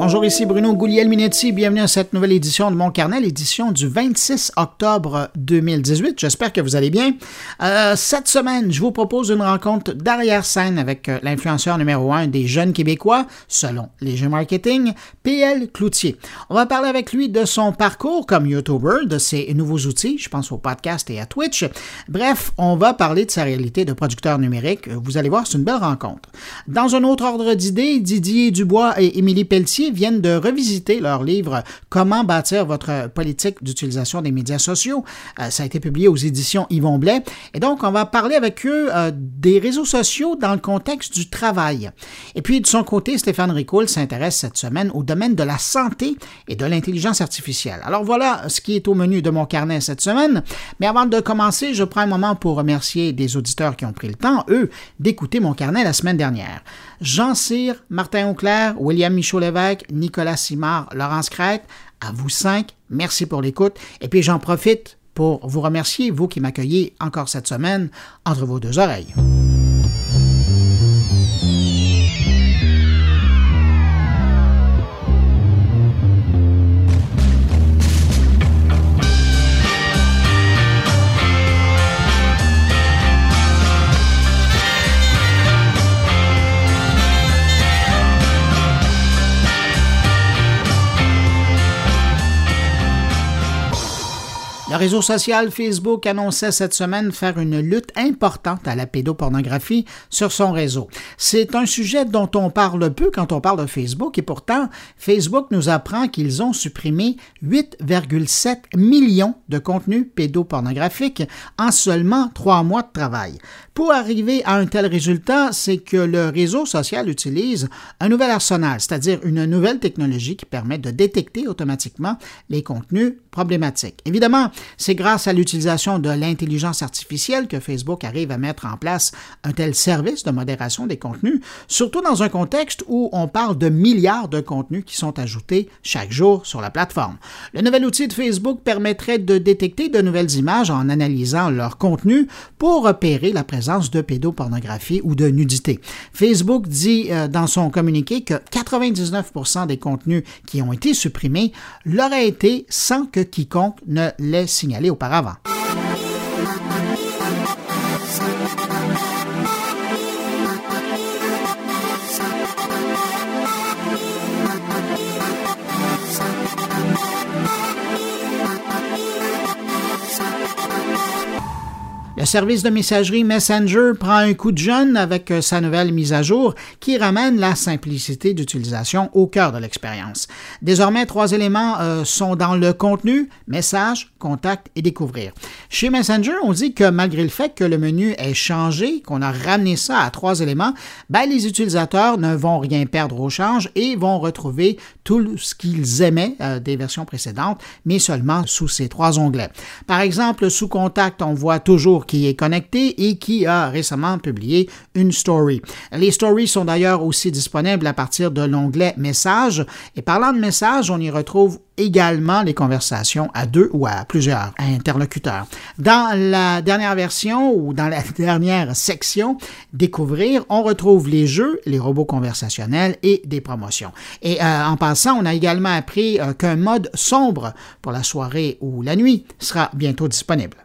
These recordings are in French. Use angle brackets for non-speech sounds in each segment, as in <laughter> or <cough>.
Bonjour, ici Bruno Guglielminetti. Bienvenue à cette nouvelle édition de Mon Carnet, l'édition du 26 octobre 2018. J'espère que vous allez bien. Euh, cette semaine, je vous propose une rencontre d'arrière-scène avec euh, l'influenceur numéro un des jeunes Québécois, selon Léger Marketing, PL Cloutier. On va parler avec lui de son parcours comme YouTuber, de ses nouveaux outils, je pense au podcast et à Twitch. Bref, on va parler de sa réalité de producteur numérique. Vous allez voir, c'est une belle rencontre. Dans un autre ordre d'idées, Didier Dubois et Émilie Pelletier viennent de revisiter leur livre Comment bâtir votre politique d'utilisation des médias sociaux. Euh, ça a été publié aux éditions Yvon Blais. Et donc, on va parler avec eux euh, des réseaux sociaux dans le contexte du travail. Et puis, de son côté, Stéphane Ricoul s'intéresse cette semaine au domaine de la santé et de l'intelligence artificielle. Alors voilà ce qui est au menu de mon carnet cette semaine. Mais avant de commencer, je prends un moment pour remercier des auditeurs qui ont pris le temps, eux, d'écouter mon carnet la semaine dernière. Jean Cyr, Martin Auclair, William Michaud-Lévesque, Nicolas Simard, Laurence Crête, à vous cinq, merci pour l'écoute. Et puis j'en profite pour vous remercier, vous qui m'accueillez encore cette semaine entre vos deux oreilles. Réseau social Facebook annonçait cette semaine faire une lutte importante à la pédopornographie sur son réseau. C'est un sujet dont on parle peu quand on parle de Facebook et pourtant, Facebook nous apprend qu'ils ont supprimé 8,7 millions de contenus pédopornographiques en seulement trois mois de travail. Pour arriver à un tel résultat, c'est que le réseau social utilise un nouvel arsenal, c'est-à-dire une nouvelle technologie qui permet de détecter automatiquement les contenus Évidemment, c'est grâce à l'utilisation de l'intelligence artificielle que Facebook arrive à mettre en place un tel service de modération des contenus, surtout dans un contexte où on parle de milliards de contenus qui sont ajoutés chaque jour sur la plateforme. Le nouvel outil de Facebook permettrait de détecter de nouvelles images en analysant leur contenu pour repérer la présence de pédopornographie ou de nudité. Facebook dit euh, dans son communiqué que 99% des contenus qui ont été supprimés l'auraient été sans que quiconque ne les signalé auparavant. Service de messagerie Messenger prend un coup de jeune avec euh, sa nouvelle mise à jour qui ramène la simplicité d'utilisation au cœur de l'expérience. Désormais, trois éléments euh, sont dans le contenu, message, contact et découvrir. Chez Messenger, on dit que malgré le fait que le menu ait changé, qu'on a ramené ça à trois éléments, ben, les utilisateurs ne vont rien perdre au change et vont retrouver tout ce qu'ils aimaient euh, des versions précédentes, mais seulement sous ces trois onglets. Par exemple, sous contact, on voit toujours qui est connecté et qui a récemment publié une story. Les stories sont d'ailleurs aussi disponibles à partir de l'onglet Messages. Et parlant de messages, on y retrouve également les conversations à deux ou à plusieurs interlocuteurs. Dans la dernière version ou dans la <laughs> dernière section Découvrir, on retrouve les jeux, les robots conversationnels et des promotions. Et euh, en passant, on a également appris euh, qu'un mode sombre pour la soirée ou la nuit sera bientôt disponible.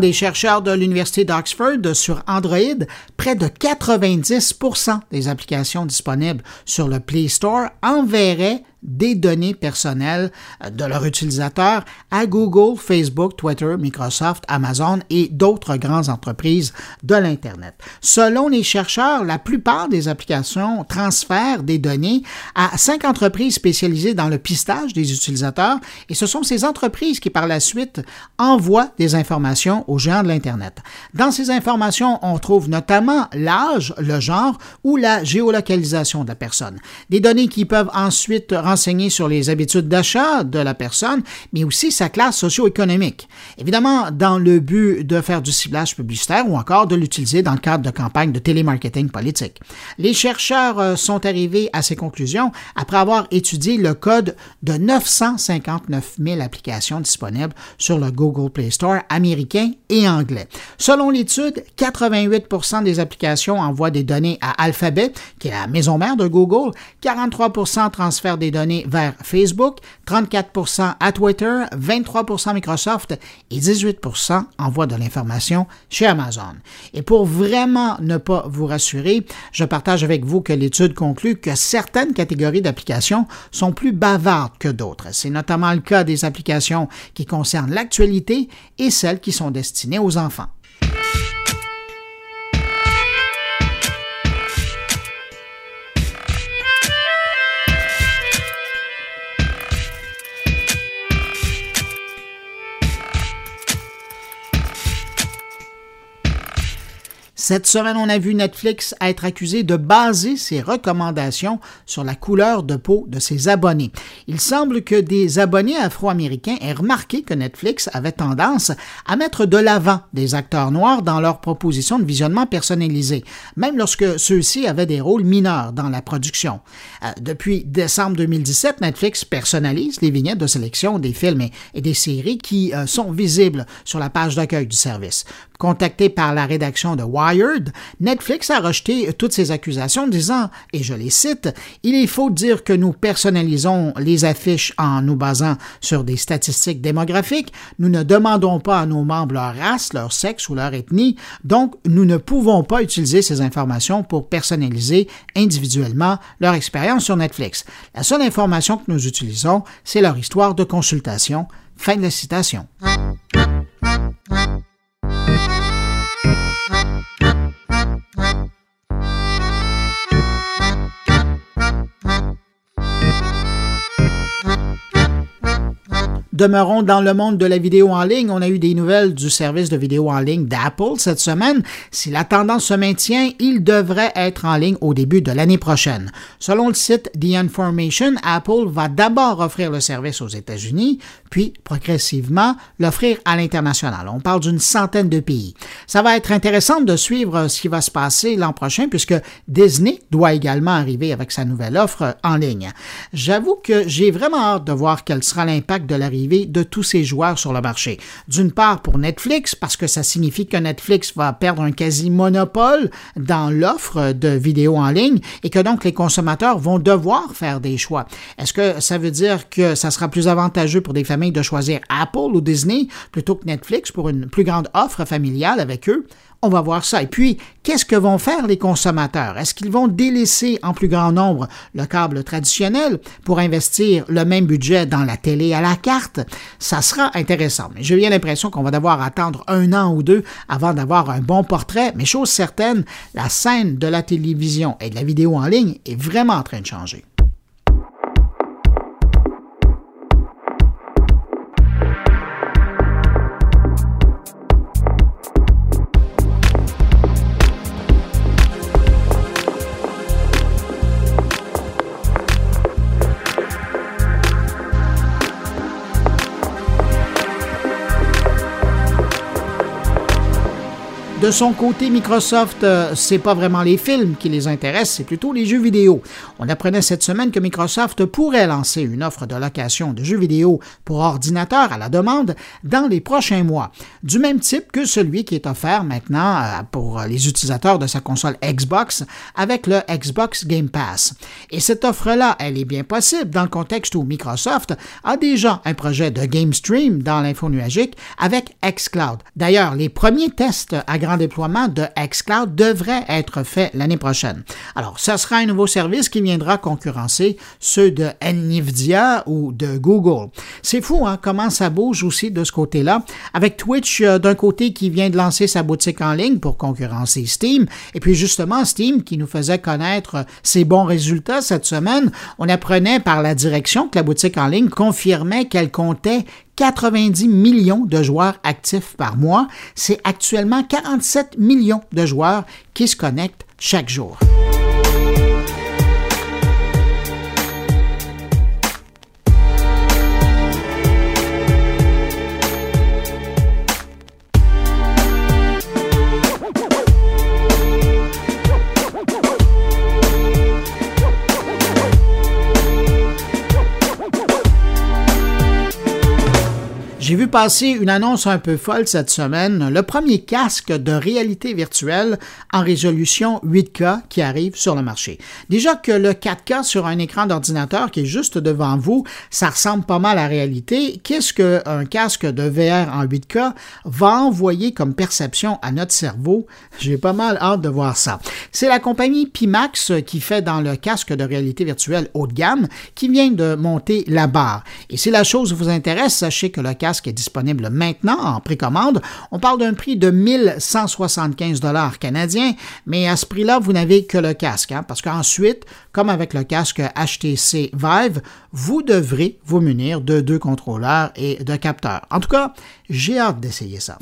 Des chercheurs de l'Université d'Oxford, sur Android, près de 90% des applications disponibles sur le Play Store enverraient des données personnelles euh, de leurs utilisateurs à Google, Facebook, Twitter, Microsoft, Amazon et d'autres grandes entreprises de l'Internet. Selon les chercheurs, la plupart des applications transfèrent des données à cinq entreprises spécialisées dans le pistage des utilisateurs et ce sont ces entreprises qui par la suite envoient des informations aux géants de l'Internet. Dans ces informations, on trouve notamment l'âge, le genre ou la géolocalisation de la personne. Des données qui peuvent ensuite renseigner sur les habitudes d'achat de la personne, mais aussi sa classe socio-économique. Évidemment, dans le but de faire du ciblage publicitaire ou encore de l'utiliser dans le cadre de campagnes de télémarketing politique. Les chercheurs euh, sont arrivés à ces conclusions après avoir étudié le code de 959 000 applications disponibles sur le Google Play Store américain et anglais. Selon l'étude, 88 des applications envoient des données à Alphabet, qui est la maison mère de Google, 43 transfèrent des données vers Facebook, 34% à Twitter, 23% Microsoft et 18% envoient de l'information chez Amazon. Et pour vraiment ne pas vous rassurer, je partage avec vous que l'étude conclut que certaines catégories d'applications sont plus bavardes que d'autres. C'est notamment le cas des applications qui concernent l'actualité et celles qui sont destinées aux enfants. Cette semaine, on a vu Netflix être accusé de baser ses recommandations sur la couleur de peau de ses abonnés. Il semble que des abonnés afro-américains aient remarqué que Netflix avait tendance à mettre de l'avant des acteurs noirs dans leurs propositions de visionnement personnalisé, même lorsque ceux-ci avaient des rôles mineurs dans la production. Euh, depuis décembre 2017, Netflix personnalise les vignettes de sélection des films et, des séries qui euh, sont visibles sur la page d'accueil du service. Contacté par la rédaction de Wired, Netflix a rejeté toutes ces accusations disant, et je les cite, Il est faux de dire que nous personnalisons les affiches en nous basant sur des statistiques démographiques. Nous ne demandons pas à nos membres leur race, leur sexe ou leur ethnie, donc nous ne pouvons pas utiliser ces informations pour personnaliser individuellement leur expérience sur Netflix. La seule information que nous utilisons, c'est leur histoire de consultation. Fin de la citation. Thank you. Demeurons dans le monde de la vidéo en ligne. On a eu des nouvelles du service de vidéo en ligne d'Apple cette semaine. Si la tendance se maintient, il devrait être en ligne au début de l'année prochaine. Selon le site The Information, Apple va d'abord offrir le service aux États-Unis, puis progressivement l'offrir à l'international. On parle d'une centaine de pays. Ça va être intéressant de suivre ce qui va se passer l'an prochain puisque Disney doit également arriver avec sa nouvelle offre en ligne. J'avoue que j'ai vraiment hâte de voir quel sera l'impact de l'arrivée de tous ces joueurs sur le marché. D'une part pour Netflix, parce que ça signifie que Netflix va perdre un quasi-monopole dans l'offre de vidéos en ligne et que donc les consommateurs vont devoir faire des choix. Est-ce que ça veut dire que ça sera plus avantageux pour des familles de choisir Apple ou Disney plutôt que Netflix pour une plus grande offre familiale avec eux? On va voir ça. Et puis, qu'est-ce que vont faire les consommateurs? Est-ce qu'ils vont délaisser en plus grand nombre le câble traditionnel pour investir le même budget dans la télé à la carte? Ça sera intéressant. Mais j'ai bien l'impression qu'on va devoir attendre un an ou deux avant d'avoir un bon portrait. Mais chose certaine, la scène de la télévision et de la vidéo en ligne est vraiment en train de changer. De son côté, Microsoft, euh, c'est pas vraiment les films qui les intéressent, c'est plutôt les jeux vidéo. On apprenait cette semaine que Microsoft pourrait lancer une offre de location de jeux vidéo pour ordinateur à la demande dans les prochains mois, du même type que celui qui est offert maintenant euh, pour les utilisateurs de sa console Xbox avec le Xbox Game Pass. Et cette offre-là, elle est bien possible dans le contexte où Microsoft a déjà un projet de Game Stream dans l'info nuagique avec xCloud. D'ailleurs, les premiers tests à déploiement de xCloud devrait être fait l'année prochaine. Alors, ce sera un nouveau service qui viendra concurrencer ceux de Nvidia ou de Google. C'est fou, hein, comment ça bouge aussi de ce côté-là. Avec Twitch, euh, d'un côté, qui vient de lancer sa boutique en ligne pour concurrencer Steam, et puis justement, Steam qui nous faisait connaître ses bons résultats cette semaine, on apprenait par la direction que la boutique en ligne confirmait qu'elle comptait 90 millions de joueurs actifs par mois. C'est actuellement 47 millions de joueurs qui se connectent chaque jour. J'ai vu passer une annonce un peu folle cette semaine, le premier casque de réalité virtuelle en résolution 8K qui arrive sur le marché. Déjà que le 4K sur un écran d'ordinateur qui est juste devant vous, ça ressemble pas mal à la réalité. Qu'est-ce qu'un casque de VR en 8K va envoyer comme perception à notre cerveau? <laughs> J'ai pas mal hâte de voir ça. C'est la compagnie Pimax qui fait dans le casque de réalité virtuelle haut de gamme qui vient de monter la barre. Et si la chose vous intéresse, sachez que le casque est disponible maintenant en précommande. On parle d'un prix de 1175 dollars canadiens, mais à ce prix-là, vous n'avez que le casque, hein, parce qu'ensuite, comme avec le casque HTC Vive, vous devrez vous munir de deux contrôleurs et de capteurs. En tout cas, j'ai hâte d'essayer ça.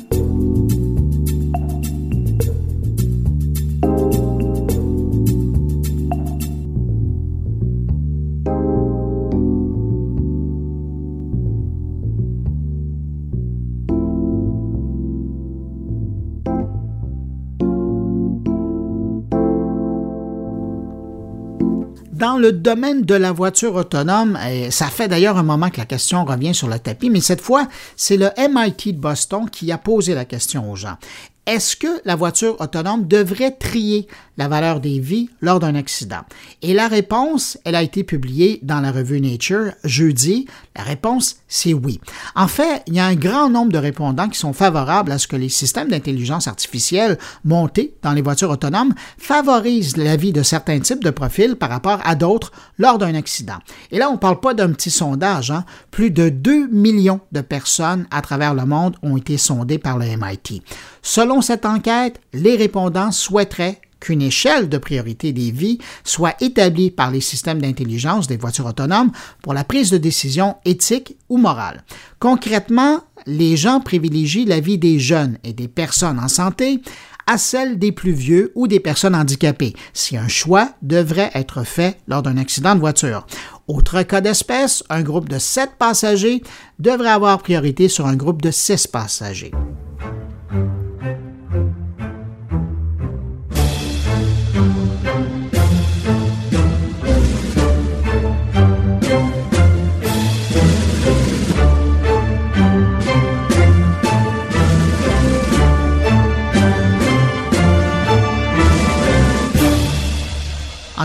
Dans le domaine de la voiture autonome, et ça fait d'ailleurs un moment que la question revient sur le tapis, mais cette fois, c'est le MIT de Boston qui a posé la question aux gens. Est-ce que la voiture autonome devrait trier la valeur des vies lors d'un accident? Et la réponse, elle a été publiée dans la revue Nature jeudi. La réponse, c'est oui. En fait, il y a un grand nombre de répondants qui sont favorables à ce que les systèmes d'intelligence artificielle montés dans les voitures autonomes favorisent la vie de certains types de profils par rapport à d'autres lors d'un accident. Et là, on ne parle pas d'un petit sondage. Hein? Plus de 2 millions de personnes à travers le monde ont été sondées par le MIT. Selon cette enquête, les répondants souhaiteraient qu'une échelle de priorité des vies soit établie par les systèmes d'intelligence des voitures autonomes pour la prise de décision éthique ou morale. Concrètement, les gens privilégient la vie des jeunes et des personnes en santé à celle des plus vieux ou des personnes handicapées, si un choix devrait être fait lors d'un accident de voiture. Autre cas d'espèce, un groupe de sept passagers devrait avoir priorité sur un groupe de six passagers.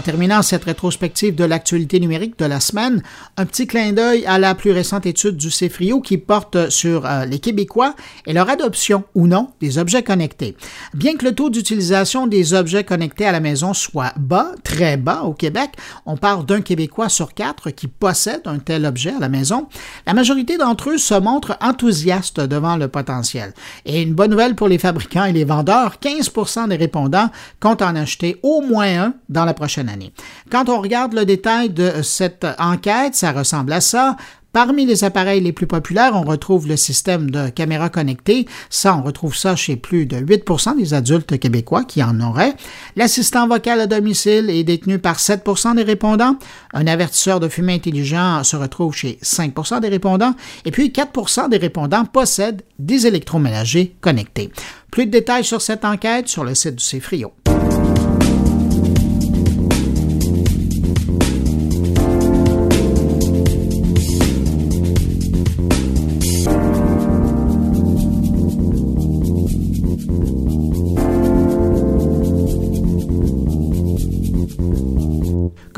En terminant cette rétrospective de l'actualité numérique de la semaine, un petit clin d'œil à la plus récente étude du CEFRIO qui porte sur euh, les Québécois et leur adoption ou non des objets connectés. Bien que le taux d'utilisation des objets connectés à la maison soit bas, très bas au Québec, on parle d'un Québécois sur quatre qui possède un tel objet à la maison, la majorité d'entre eux se montrent enthousiastes devant le potentiel. Et une bonne nouvelle pour les fabricants et les vendeurs, 15% des répondants comptent en acheter au moins un dans la prochaine quand on regarde le détail de cette enquête, ça ressemble à ça. Parmi les appareils les plus populaires, on retrouve le système de caméra connectée. Ça, on retrouve ça chez plus de 8% des adultes québécois qui en auraient. L'assistant vocal à domicile est détenu par 7% des répondants. Un avertisseur de fumée intelligent se retrouve chez 5 des répondants. Et puis, 4 des répondants possèdent des électroménagers connectés. Plus de détails sur cette enquête sur le site du CFRIO.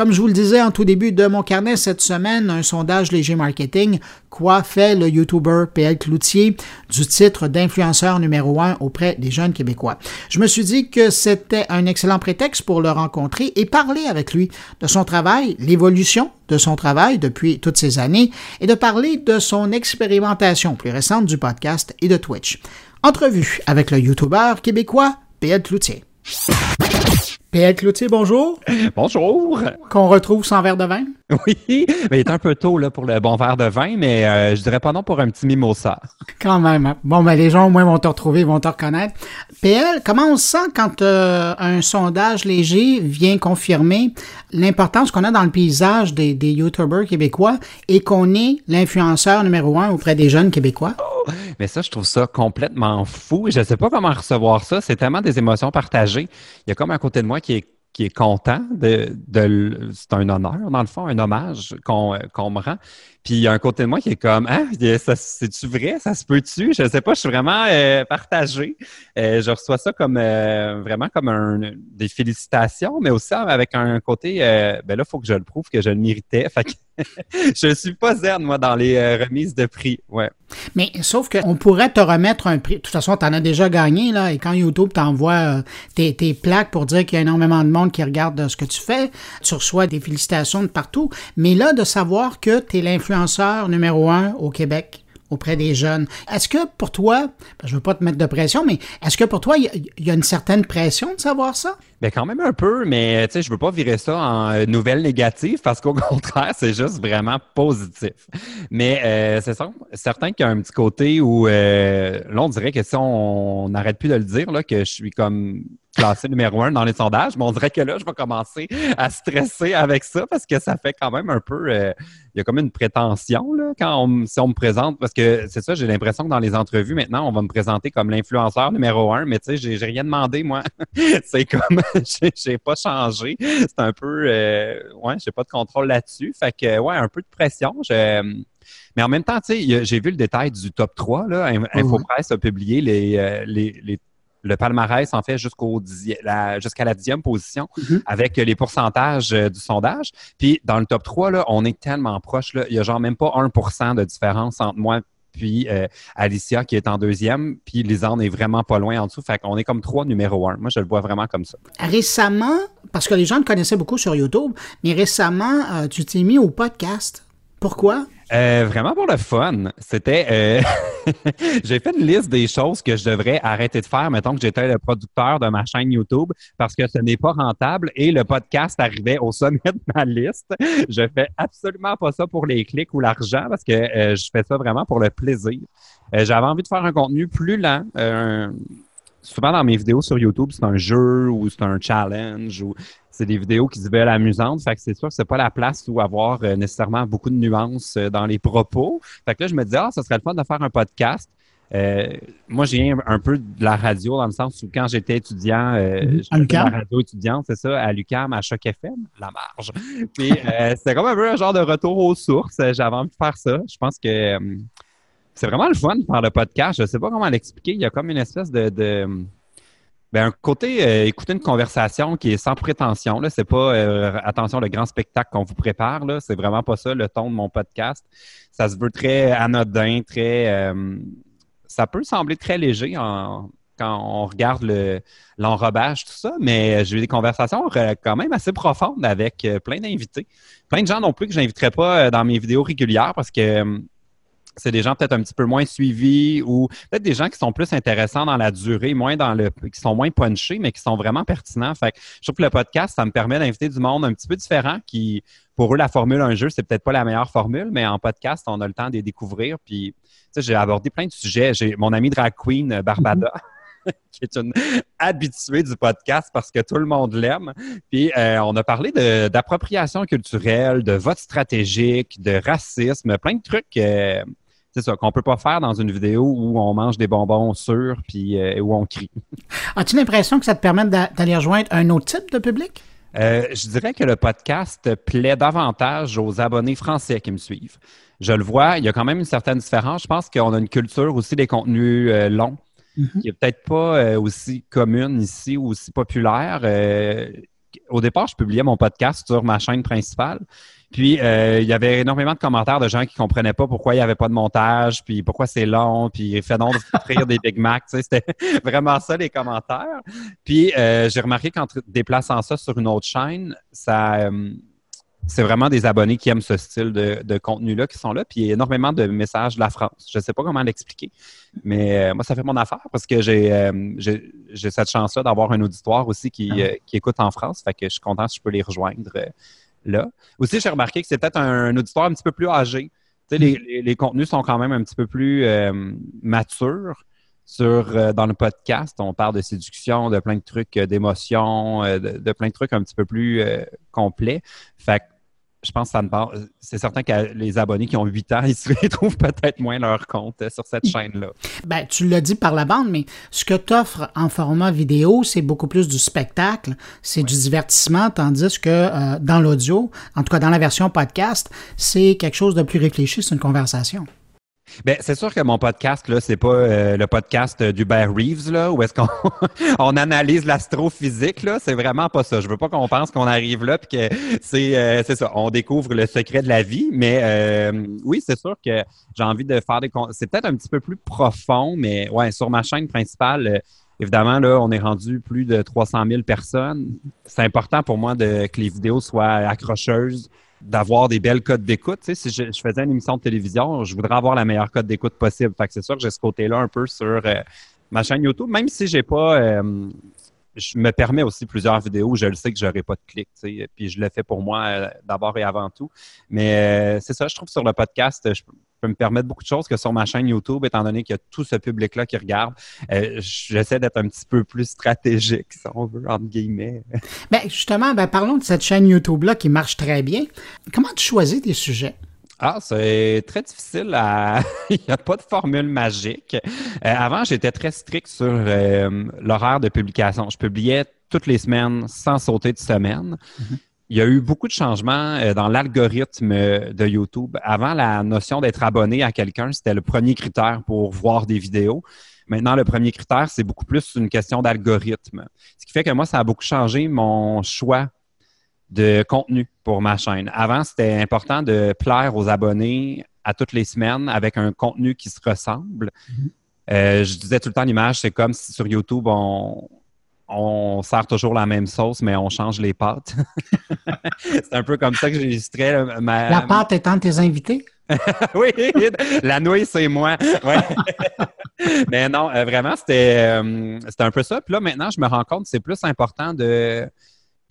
Comme je vous le disais en tout début de mon carnet cette semaine, un sondage léger marketing, quoi fait le YouTuber PL Cloutier du titre d'influenceur numéro un auprès des jeunes Québécois? Je me suis dit que c'était un excellent prétexte pour le rencontrer et parler avec lui de son travail, l'évolution de son travail depuis toutes ces années et de parler de son expérimentation plus récente du podcast et de Twitch. Entrevue avec le YouTuber québécois PL Cloutier. P.L. Cloutier, bonjour. Bonjour. Qu'on retrouve sans verre de vin? Oui, mais il est un peu tôt là, pour le bon verre de vin, mais euh, je dirais pas non pour un petit mimosa. Quand même. Hein. Bon, ben, les gens au moins vont te retrouver, vont te reconnaître. PL, comment on se sent quand euh, un sondage léger vient confirmer l'importance qu'on a dans le paysage des, des YouTubers québécois et qu'on est l'influenceur numéro un auprès des jeunes Québécois? Oh, mais ça, je trouve ça complètement fou. Je ne sais pas comment recevoir ça. C'est tellement des émotions partagées. Il y a comme un côté de moi qui est, qui est content c'est un honneur, dans le fond, un hommage qu'on me rend. Puis il y a un côté de moi qui est comme Ah, c'est-tu vrai? Ça se peut-tu? Je sais pas, je suis vraiment euh, partagé. Euh, je reçois ça comme euh, vraiment comme un, des félicitations, mais aussi avec un côté ben là, il faut que je le prouve que je le méritais. Fait que <laughs> je suis pas zen, moi, dans les remises de prix. Ouais. Mais sauf qu'on pourrait te remettre un prix. De toute façon, tu en as déjà gagné, là, et quand YouTube t'envoie tes, tes, plaques pour dire qu'il y a énormément de monde qui regarde ce que tu fais, tu reçois des félicitations de partout. Mais là, de savoir que tu es l'influenceur numéro un au Québec auprès des jeunes. Est-ce que pour toi, je ne veux pas te mettre de pression, mais est-ce que pour toi, il y, a une certaine pression de savoir ça? Bien, quand même un peu, mais tu sais, je veux pas virer ça en euh, nouvelle négative parce qu'au <laughs> contraire, c'est juste vraiment positif. Mais euh, c'est certain qu'il y a un petit côté où euh, là, on dirait que si on n'arrête plus de le dire, là, que je suis comme classé numéro un dans les sondages, mais on dirait que là, je vais commencer à stresser avec ça parce que ça fait quand même un peu. Euh, il y a comme une prétention là, quand on, si on me présente, parce que c'est ça, j'ai l'impression que dans les entrevues maintenant, on va me présenter comme l'influenceur numéro un, mais tu sais, j'ai rien demandé, moi. <laughs> c'est comme <laughs> j'ai, pas changé. C'est un peu euh, ouais, j'ai pas de contrôle là-dessus. Fait que ouais, un peu de pression. mais en même temps, tu sais, j'ai vu le détail du top 3. Là. Infopresse a publié les, euh, les, les le palmarès, en fait, jusqu'au jusqu'à la dixième position mm-hmm. avec les pourcentages euh, du sondage. Puis dans le top 3, là, on est tellement proche. Là, il y a genre même pas 1% de différence entre moi puis euh, Alicia qui est en deuxième, puis Lisanne est vraiment pas loin en dessous. Fait qu'on est comme trois numéro un. Moi, je le vois vraiment comme ça. Récemment, parce que les gens le connaissaient beaucoup sur YouTube, mais récemment, euh, tu t'es mis au podcast. Pourquoi? Euh, vraiment pour le fun. C'était. Euh, <laughs> j'ai fait une liste des choses que je devrais arrêter de faire, mettons que j'étais le producteur de ma chaîne YouTube, parce que ce n'est pas rentable et le podcast arrivait au sommet de ma liste. Je fais absolument pas ça pour les clics ou l'argent, parce que euh, je fais ça vraiment pour le plaisir. J'avais envie de faire un contenu plus lent. Souvent dans mes vidéos sur YouTube, c'est un jeu ou c'est un challenge ou c'est des vidéos qui se veulent amusantes. Fait que c'est sûr que c'est pas la place où avoir euh, nécessairement beaucoup de nuances euh, dans les propos. Fait que là, je me disais, ah, ça serait le fun de faire un podcast. Euh, moi, j'ai un peu de la radio dans le sens où quand j'étais étudiant, mm-hmm. j'étais la radio étudiante, c'est ça, à l'UCAM, à Choc FM, la marge. Puis <laughs> c'était comme un peu un genre de retour aux sources. J'avais envie de faire ça. Je pense que c'est vraiment le fun de faire le podcast. Je sais pas comment l'expliquer. Il y a comme une espèce de ben, un côté, euh, écouter une conversation qui est sans prétention. Là, c'est pas euh, attention le grand spectacle qu'on vous prépare. Là, c'est vraiment pas ça le ton de mon podcast. Ça se veut très anodin, très. Euh, ça peut sembler très léger quand on regarde le, l'enrobage, tout ça, mais j'ai eu des conversations quand même assez profondes avec plein d'invités. Plein de gens non plus que j'inviterais pas dans mes vidéos régulières parce que c'est des gens peut-être un petit peu moins suivis ou peut-être des gens qui sont plus intéressants dans la durée, moins dans le, qui sont moins punchés, mais qui sont vraiment pertinents. Fait que je trouve que le podcast, ça me permet d'inviter du monde un petit peu différent qui, pour eux, la formule un jeu, c'est peut-être pas la meilleure formule, mais en podcast, on a le temps de les découvrir. Puis, tu sais, j'ai abordé plein de sujets. J'ai mon ami drag queen, euh, Barbada. <laughs> qui est une habituée du podcast parce que tout le monde l'aime. Puis euh, on a parlé d'appropriation culturelle, de vote stratégique, de racisme, plein de trucs euh, c'est ça, qu'on peut pas faire dans une vidéo où on mange des bonbons sûrs puis euh, où on crie. As-tu l'impression que ça te permet d'aller rejoindre un autre type de public? Euh, je dirais que le podcast plaît davantage aux abonnés français qui me suivent. Je le vois, il y a quand même une certaine différence. Je pense qu'on a une culture aussi des contenus euh, longs mm-hmm. qui est peut-être pas aussi commune ici ou aussi populaire. Au départ, je publiais mon podcast sur ma chaîne principale. Puis, euh, il y avait énormément de commentaires de gens qui comprenaient pas pourquoi il n'y avait pas de montage, puis pourquoi c'est long, puis fait donc <laughs> de des Big Mac. C'était <laughs> vraiment ça, les commentaires. Puis, euh, j'ai remarqué qu'en déplaçant ça sur une autre chaîne, ça... Euh, c'est vraiment des abonnés qui aiment ce style de, contenu-là qui sont là. Puis il y a énormément de messages de la France. Je ne sais pas comment l'expliquer, mais moi, ça fait mon affaire parce que j'ai j'ai cette chance-là d'avoir un auditoire aussi qui, ah qui, écoute en France. Fait que je suis content si je peux les rejoindre là. Aussi, j'ai remarqué que c'est peut-être un, auditoire un petit peu plus âgé. Tu sais, les, les, contenus sont quand même un petit peu plus euh, matures. Sur, euh, dans le podcast, on parle de séduction, de plein de trucs, euh, d'émotions, de, plein de trucs un petit peu plus complets. Fait je pense que ça ne parle. C'est certain que les abonnés qui ont 8 ans, <laughs> ils se trouvent peut-être moins leur compte sur cette chaîne-là. Ben, tu l'as dit par la bande, mais ce que tu offres en format vidéo, c'est beaucoup plus du spectacle, c'est du divertissement, tandis que euh, dans l'audio, en tout cas dans la version podcast, c'est quelque chose de plus réfléchi, c'est une conversation. Ben, c'est sûr que mon podcast, là, c'est pas euh, le podcast d'Hubert Reeves, là, où est-ce qu'on <laughs> on analyse l'astrophysique, là. C'est vraiment pas ça. Je veux pas qu'on pense qu'on arrive là puis que c'est, euh, c'est ça. On découvre le secret de la vie. Mais euh, oui, c'est sûr que j'ai envie de faire des. C'est peut-être un petit peu plus profond, mais ouais, sur ma chaîne principale, évidemment, là, on est rendu plus de 300 000 personnes. C'est important pour moi de, que les vidéos soient accrocheuses d'avoir des belles codes d'écoute. Tu sais, si je, faisais une émission de télévision, je voudrais avoir la meilleure code d'écoute possible. Fait que c'est sûr que j'ai ce côté-là un peu sur euh, ma chaîne YouTube, même si j'ai pas. Euh, je me permets aussi plusieurs vidéos, je le sais que j'aurai pas de clics, puis je le fais pour moi euh, d'abord et avant tout. Mais c'est ça, je trouve sur le podcast, je, peux me permettre beaucoup de choses que sur ma chaîne YouTube, étant donné qu'il y a tout ce public-là qui regarde. Euh, j'essaie d'être un petit peu plus stratégique, si on veut, entre guillemets. Ben, justement, ben, parlons de cette chaîne YouTube-là qui marche très bien. Comment tu choisis tes sujets? Ah, c'est très difficile à. <laughs> Il n'y a pas de formule magique. Euh, avant, j'étais très strict sur euh, l'horaire de publication. Je publiais toutes les semaines sans sauter de semaine. Mm-hmm il y a eu beaucoup de changements euh, dans l'algorithme de YouTube. Avant, la notion d'être abonné à quelqu'un, c'était le premier critère pour voir des vidéos. Maintenant, le premier critère, c'est beaucoup plus une question d'algorithme. Ce qui fait que moi, ça a beaucoup changé mon choix de contenu pour ma chaîne. Avant, c'était important de plaire aux abonnés à toutes les semaines avec un contenu qui se ressemble. Mm-hmm. Euh, je disais tout le temps l'image, c'est comme si sur YouTube, on, on sert toujours la même sauce, mais on change les pâtes. <laughs> c'est un peu comme ça que j'illustrais ma. La pâte étant tes invités? <laughs> oui, la nouille, c'est moi. <laughs> mais non, euh, vraiment, euh, c'était un peu ça. Puis là, maintenant, je me rends compte que c'est plus important de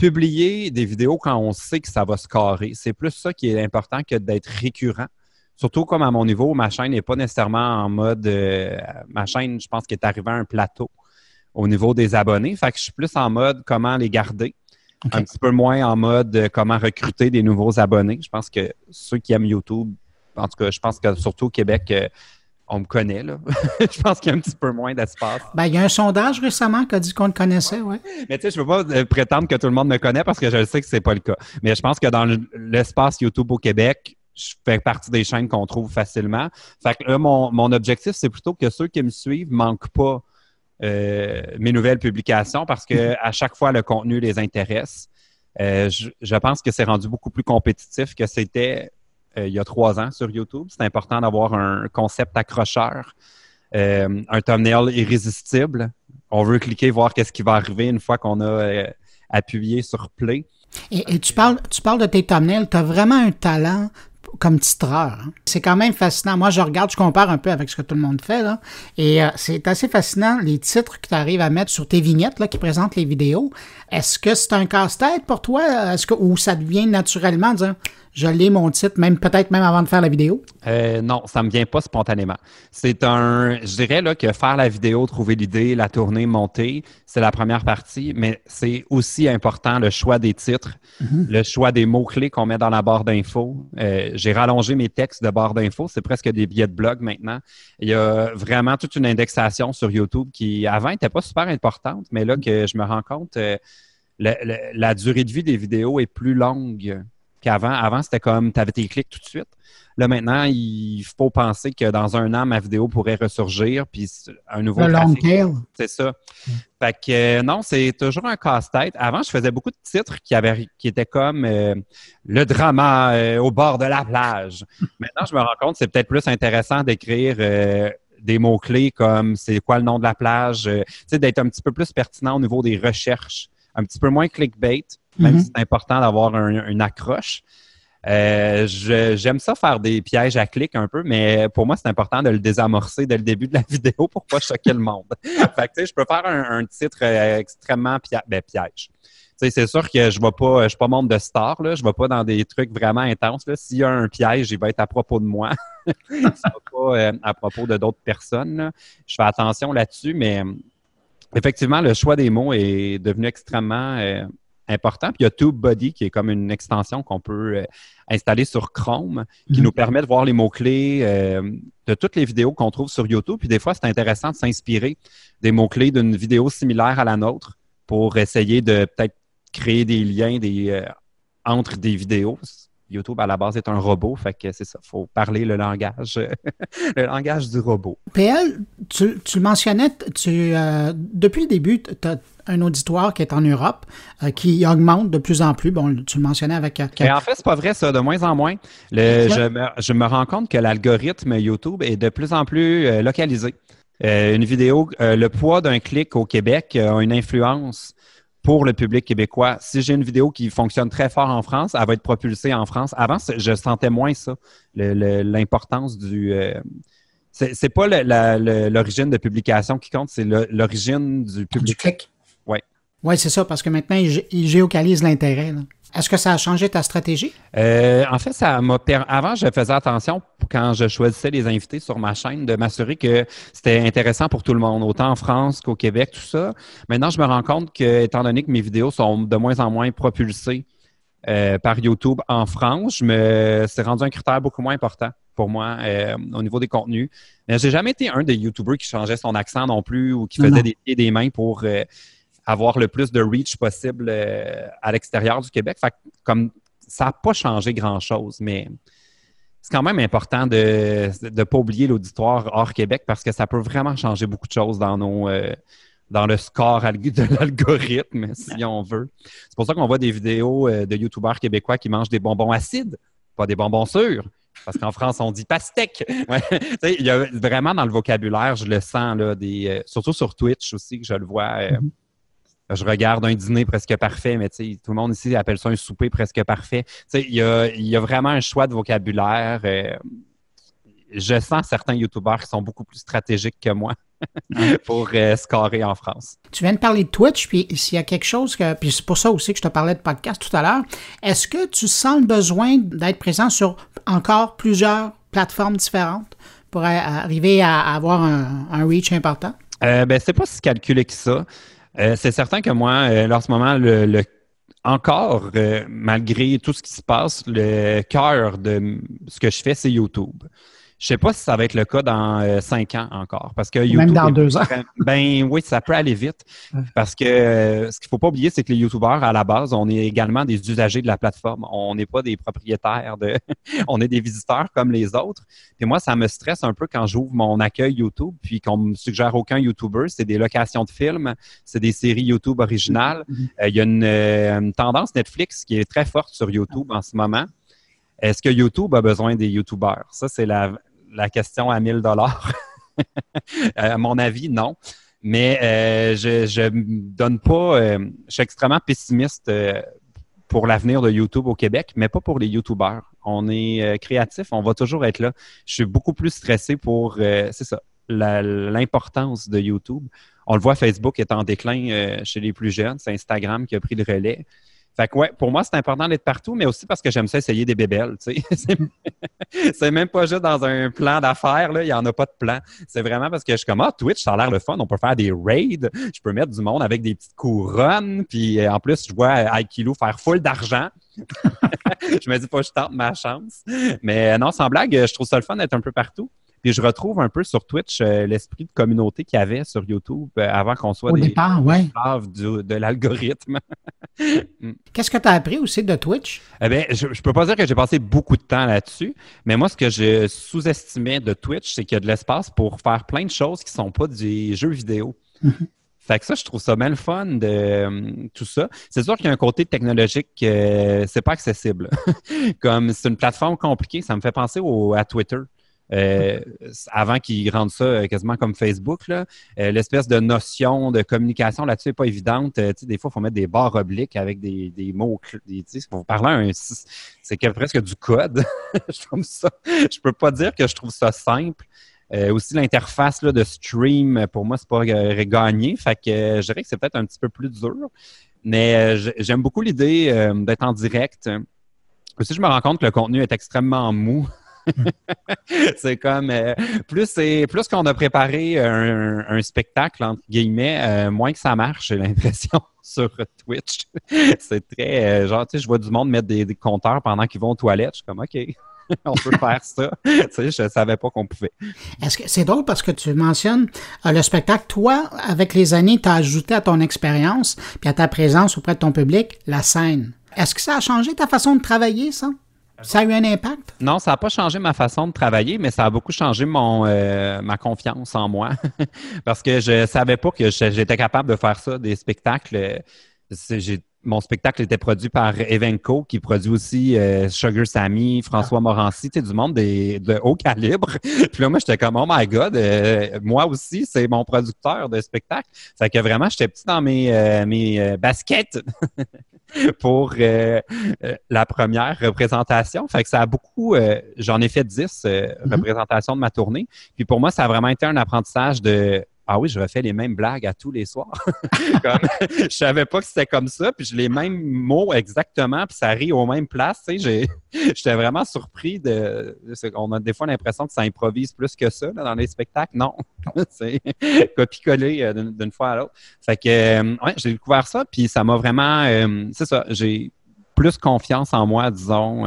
publier des vidéos quand on sait que ça va se carrer. C'est plus ça qui est important que d'être récurrent. Surtout comme à mon niveau, ma chaîne n'est pas nécessairement en mode. Euh, ma chaîne, je pense qu'elle est arrivée à un plateau au niveau des abonnés. Fait que je suis plus en mode comment les garder. Un petit peu moins en mode euh, comment recruter des nouveaux abonnés. Je pense que ceux qui aiment YouTube, en tout cas, je pense que surtout au Québec, euh, on me connaît, là. <laughs> je pense qu'il y a un petit peu moins d'espace. Ben, il y a un sondage récemment qui a dit qu'on le connaissait, oui. Mais tu sais, je ne veux pas euh, prétendre que tout le monde me connaît parce que je sais que ce n'est pas le cas. Mais je pense que dans l'espace YouTube au Québec, je fais partie des chaînes qu'on trouve facilement. Fait que là, mon, mon objectif, c'est plutôt que ceux qui me suivent ne manquent pas euh, mes nouvelles publications parce que à chaque fois, le contenu les intéresse. Euh, je, pense que c'est rendu beaucoup plus compétitif que c'était euh, il y a trois ans sur YouTube. C'est important d'avoir un concept accrocheur, un thumbnail irrésistible. On veut cliquer, voir qu'est-ce qui va arriver une fois qu'on a appuyé sur Play. Et, tu, parles, tu parles de tes thumbnails. Tu as vraiment un talent comme titreur. Hein. C'est quand même fascinant. Moi, je regarde, je compare un peu avec ce que tout le monde fait. Là, et euh, c'est assez fascinant les titres que tu arrives à mettre sur tes vignettes là, qui présentent les vidéos. Est-ce que c'est un casse-tête pour toi? Ou ça devient naturellement dire je l'ai mon titre, même peut-être même avant de faire la vidéo? Euh, non, ça me vient pas spontanément. C'est un, je dirais là que faire la vidéo, trouver l'idée, la tourner, monter, c'est la première partie, mais c'est aussi important le choix des titres, mhm. le choix des mots clés qu'on met dans la barre d'infos. Euh, j'ai rallongé mes textes de barre d'infos, c'est presque des billets de blog maintenant. Il y a vraiment toute une indexation sur YouTube qui avant n'était pas super importante, mais là que je me rends compte. Euh, la, durée de vie des vidéos est plus longue qu'avant. Avant, c'était comme tu avais tes clics tout de suite. Là, maintenant, il faut penser que dans un an, ma vidéo pourrait ressurgir, puis un nouveau Le C'est ça. Fait que euh, non, c'est toujours un casse-tête. Avant, je faisais beaucoup de titres qui, avaient, qui étaient comme euh, le drama euh, au bord de la plage. <laughs> maintenant, je me rends compte que c'est peut-être plus intéressant d'écrire des mots-clés comme c'est quoi le nom de la plage, sais, d'être un petit peu plus pertinent au niveau des recherches, un petit peu moins clickbait même si mhm. c'est important d'avoir une accroche. Euh, j'aime ça faire des pièges à clic un peu, mais pour moi, c'est important de le désamorcer dès le début de la <laughs> vidéo pour pas choquer le monde. <laughs> fait que, je peux faire un, titre euh, extrêmement ben, piège. C'est sûr que je ne vais pas, je suis pas monde de star, là, je ne vais pas dans des trucs vraiment intenses. S'il y a un piège, il va être à propos de moi. <laughs> il ne sera pas euh, à propos de d'autres personnes. Je fais attention là-dessus, mais effectivement, le choix des mots est devenu extrêmement important. Puis il y a TubeBuddy qui est comme une extension qu'on peut euh, installer sur Chrome qui Mhm. nous permet de voir les mots-clés euh, de toutes les vidéos qu'on trouve sur YouTube. Puis des fois, c'est intéressant de s'inspirer des mots-clés d'une vidéo similaire à la nôtre pour essayer de peut-être créer des liens des, euh, entre des vidéos. YouTube, à la base, est un robot, fait que c'est ça, il faut parler le langage, <laughs> le langage du robot. PL, tu, tu le mentionnais, tu, euh, depuis le début, tu as un auditoire qui est en Europe, euh, qui augmente de plus en plus. Bon, tu le mentionnais avec... euh, Mais en fait, c'est pas vrai, ça, de moins en moins. Le- je, me, je me rends compte que l'algorithme YouTube est de plus en plus euh, localisé. Euh, une vidéo, euh, le poids d'un clic au Québec a une influence pour le public québécois. Si j'ai une vidéo qui fonctionne très fort en France, elle va être propulsée en France. Avant, je sentais moins ça, l'importance du. euh, c'est pas l'origine de publication qui compte, c'est l'origine du du public. clic. Oui, c'est ça, parce que maintenant, ils, gé- ils géocalisent l'intérêt. Est-ce que ça a changé ta stratégie? Euh, en fait, ça m'a avant, je faisais attention quand je choisissais les invités sur ma chaîne de m'assurer que c'était intéressant pour tout le monde, autant en France qu'au Québec, tout ça. Maintenant, je me rends compte que, étant donné que mes vidéos sont de moins en moins propulsées euh, par YouTube en France, je me c'est rendu un critère beaucoup moins important pour moi euh, au niveau des contenus. Mais j'ai jamais été un des YouTubers qui changeait son accent non plus ou qui faisait des pieds et des mains pour euh, avoir le plus de reach possible euh, à l'extérieur du Québec. Fait comme ça n'a pas changé grand-chose, mais c'est quand même important de ne pas oublier l'auditoire hors Québec parce que ça peut vraiment changer beaucoup de choses dans nos euh, dans le score de l'algorithme, <laughs> si on veut. C'est pour ça qu'on voit des vidéos euh, de youtubeurs québécois qui mangent des bonbons acides, pas des bonbons sûrs. Parce qu'en France, on dit pastèque. <laughs> Il y a vraiment dans le vocabulaire, je le sens, là, des, surtout sur Twitch aussi, que je le vois. euh, je regarde un dîner presque parfait, mais tout le monde ici appelle ça un souper presque parfait. Il y a, y a vraiment un choix de vocabulaire. euh, je sens certains youtubeurs qui sont beaucoup plus stratégiques que moi <laughs> pour euh, scorer en France. Tu viens de parler de Twitch, puis s'il y a quelque chose que. Puis c'est pour ça aussi que je te parlais de podcast tout à l'heure. Est-ce que tu sens le besoin d'être présent sur encore plusieurs plateformes différentes pour a- arriver à avoir un, un reach important? Euh, ben, c'est pas si calculé que ça. Euh, c'est certain que moi, euh, en ce moment, le, le- encore, euh, malgré tout ce qui se passe, le cœur de ce que je fais, c'est YouTube. Je sais pas si ça va être le cas dans euh, cinq ans encore. Parce que YouTube. Même dans est deux ans. Ben oui, ça peut aller vite. Parce que euh, ce qu'il faut pas oublier, c'est que les YouTubeurs, à la base, on est également des usagers de la plateforme. On n'est pas des propriétaires de. <laughs> on est des visiteurs comme les autres. Puis moi, ça me stresse un peu quand j'ouvre mon accueil YouTube, puis qu'on me suggère aucun YouTuber. C'est des locations de films, c'est des séries YouTube originales. Mhm. Euh, Il y a une, une tendance Netflix qui est très forte sur YouTube en ce moment. Est-ce que YouTube a besoin des YouTubers? Ça, c'est la, la question à 1000 dollars. <laughs> à mon avis, non. Mais euh, je ne donne pas. euh, je suis extrêmement pessimiste euh, pour l'avenir de YouTube au Québec, mais pas pour les YouTubers. On est euh, créatif, on va toujours être là. Je suis beaucoup plus stressé pour, euh, c'est ça, l'importance de YouTube. On le voit, Facebook est en déclin euh, chez les plus jeunes. C'est Instagram qui a pris le relais. Fait que ouais, pour moi, c'est important d'être partout, mais aussi parce que j'aime ça essayer des bébelles. tu sais. <laughs> <laughs> C'est- même pas juste dans un plan d'affaires, là. Il n'y en a pas de plan. C'est vraiment parce que je suis comme, ah, Twitch, ça a l'air le fun. On peut faire des raids. Je peux mettre du monde avec des petites couronnes. Puis euh, en plus, je vois Aikilou faire full d'argent. <laughs> je me dis pas, je tente ma chance. Mais euh, non, sans blague, je trouve ça le fun d'être un peu partout. Puis je retrouve un peu sur Twitch euh, l'esprit de communauté qu'il y avait sur YouTube euh, avant qu'on soit Au des départ, du- de l'algorithme. <laughs> Qu'est-ce que tu as appris aussi de Twitch? Eh bien, je ne peux pas dire que j'ai passé beaucoup de temps là-dessus, mais moi, ce que je sous-estimais de Twitch, c'est qu'il y a de l'espace pour faire plein de choses qui ne sont pas des jeux vidéo. Fait que ça, je trouve ça le fun de euh, tout ça. C'est sûr qu'il y a un côté technologique, euh, c'est pas accessible. <laughs> Comme c'est une plateforme compliquée, ça me fait penser au, à Twitter. Euh, avant qu'ils rendent ça euh, quasiment comme Facebook, euh, l'espèce de notion de communication là-dessus n'est pas évidente. Euh, tu sais, des fois, il faut mettre des barres obliques avec des, des mots. Des, pour parler c'est que presque du code. <laughs> je trouve ça. Je peux pas dire que je trouve ça simple. Euh, aussi, l'interface de stream, pour moi, c'est pas gagné. Fait que je dirais que c'est peut-être un petit peu plus dur. Mais j'ai- j'aime beaucoup l'idée d'être en direct. Aussi, je me rends compte que le contenu est extrêmement mou. <laughs> c'est comme euh, plus plus qu'on a préparé un, spectacle entre guillemets, euh, moins que ça marche, j'ai <laughs> l'impression sur Twitch. c'est très euh, genre tu sais, je vois du monde mettre des, compteurs pendant qu'ils vont aux toilettes, je suis comme OK. <laughs> on peut faire ça. tu sais, je savais pas qu'on pouvait. Est-ce que c'est drôle parce que tu mentionnes le spectacle. Toi, avec les années, tu as ajouté à ton expérience puis à ta présence auprès de ton public la scène. Est-ce que ça a changé ta façon de travailler, ça? Ça a eu un impact? Non, ça n'a pas changé ma façon de travailler, mais ça a beaucoup changé mon euh, ma confiance en moi. <laughs> Parce que je savais pas que j'étais capable de faire ça, des spectacles. Mon spectacle était produit par Evenco, qui produit aussi euh, Sugar Sammy, François ah. Morancy, tu sais, du monde de haut calibre. <laughs> Puis là, moi, j'étais comme, oh my God, euh, moi aussi, c'est mon producteur de spectacle. Fait que vraiment, j'étais petit dans mes, mes baskets. <laughs> pour euh, euh, la première représentation. Fait que ça a beaucoup, euh, j'en ai fait dix mm-hmm. représentations de ma tournée. Puis pour moi, ça a vraiment été un apprentissage de ah oui, je refais les mêmes blagues à tous les soirs. <laughs> comme, je savais pas que c'était comme ça, puis j'ai les mêmes mots exactement, puis ça rit aux mêmes places. <laughs> J'étais vraiment surpris de. On a des fois l'impression que ça improvise plus que ça dans les spectacles. Non, <laughs> c'est copier-coller euh, d'une fois à l'autre. Fait que, euh, ouais, j'ai découvert ça, puis ça m'a vraiment. Euh, c'est ça, j'ai plus confiance en moi, disons